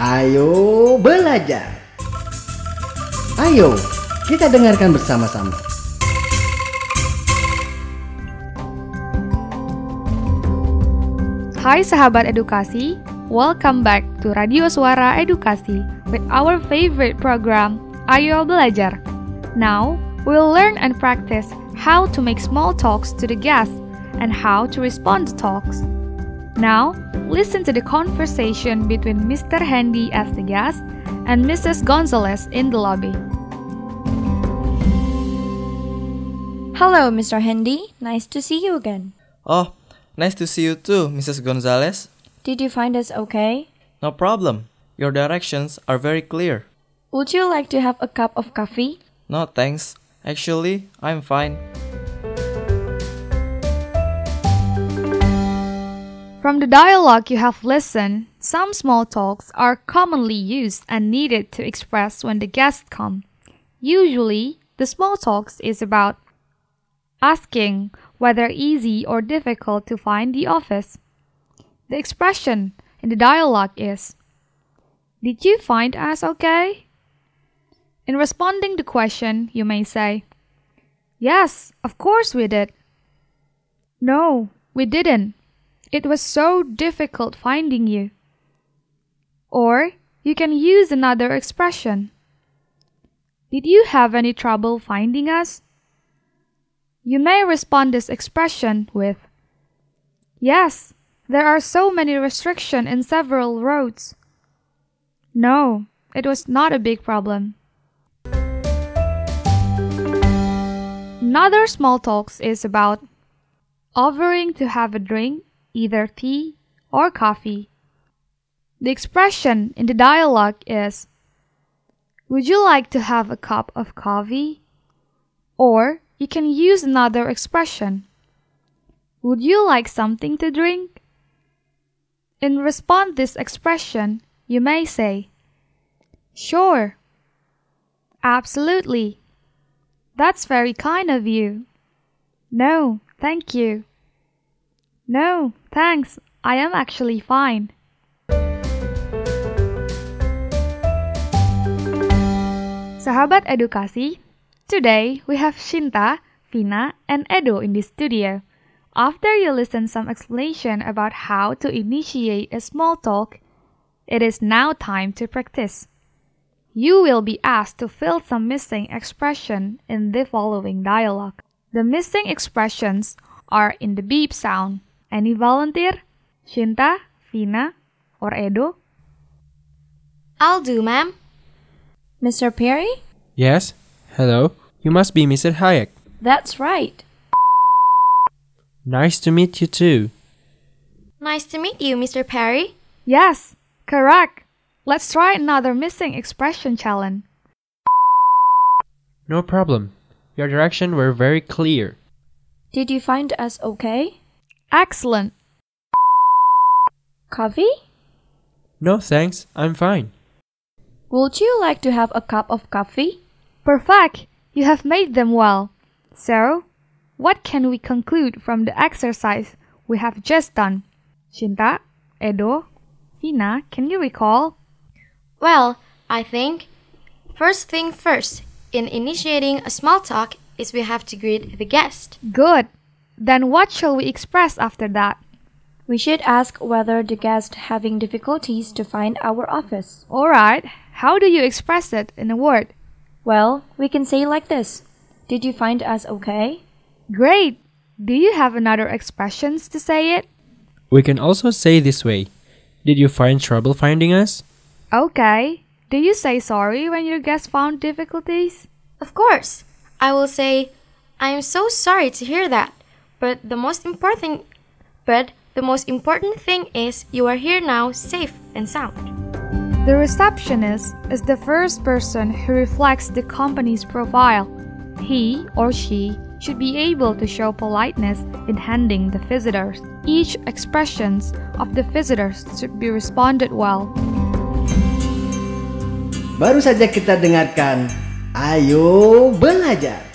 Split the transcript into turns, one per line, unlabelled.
Ayo belajar. Ayo, kita dengarkan bersama-sama.
Hai sahabat edukasi, welcome back to Radio Suara Edukasi with our favorite program, Ayo Belajar. Now, we'll learn and practice how to make small talks to the guests and how to respond to talks. Now, listen to the conversation between Mr. Handy as the guest and Mrs. Gonzalez in the lobby.
Hello, Mr. Handy. Nice to see you again.
Oh, nice to see you too, Mrs. Gonzalez.
Did you find us okay?
No problem. Your directions are very clear.
Would you like to have a cup of coffee?
No, thanks. Actually, I'm fine.
From the dialogue you have listened, some small talks are commonly used and needed to express when the guests come. Usually, the small talks is about asking whether easy or difficult to find the office. The expression in the dialogue is Did you find us okay? In responding to question, you may say Yes, of course we did. No, we didn't. It was so difficult finding you. Or you can use another expression. Did you have any trouble finding us? You may respond this expression with Yes, there are so many restrictions in several roads. No, it was not a big problem. Another small talks is about offering to have a drink, either tea or coffee. The expression in the dialogue is Would you like to have a cup of coffee? Or you can use another expression. Would you like something to drink? In response this expression, you may say Sure. Absolutely. That's very kind of you. No, thank you. No, thanks. I am actually fine. Sahabat edukasi, today we have Shinta, Vina, and Edo in the studio. After you listen some explanation about how to initiate a small talk, it is now time to practice. You will be asked to fill some missing expression in the following dialogue. The missing expressions are in the beep sound. Any volunteer? Shinta, Vina, or Edo?
I'll do, ma'am.
Mr. Perry?
Yes? Hello? You must be Mr. Hayek.
That's right.
Nice to meet you too.
Nice to meet you, Mr. Perry.
Yes, correct. Let's try another missing expression challenge.
No problem. Your direction were very clear.
Did you find us okay?
Excellent.
Coffee?
No thanks, I'm fine.
Would you like to have a cup of coffee?
Perfect. You have made them well. So, what can we conclude from the exercise we have just done? Shinta, Edo, Vina, can you recall?
Well, I think first thing first, in initiating a small talk, is we have to greet the guest.
Good. Then what shall we express after that?
We should ask whether the guest having difficulties to find our office.
Alright, how do you express it in a word?
Well, we can say like this. Did you find us okay?
Great! Do you have another expressions to say it?
We can also say this way. Did you find trouble finding us?
Okay. Do you say sorry when your guest found difficulties?
Of course, I will say, I am so sorry to hear that. But the most important but the most important thing is you are here now safe and sound.
The receptionist is the first person who reflects the company's profile. He or she should be able to show politeness in handling the visitors. Each expressions of the visitors should be responded well.
Baru saja kita dengarkan Ayo Belajar.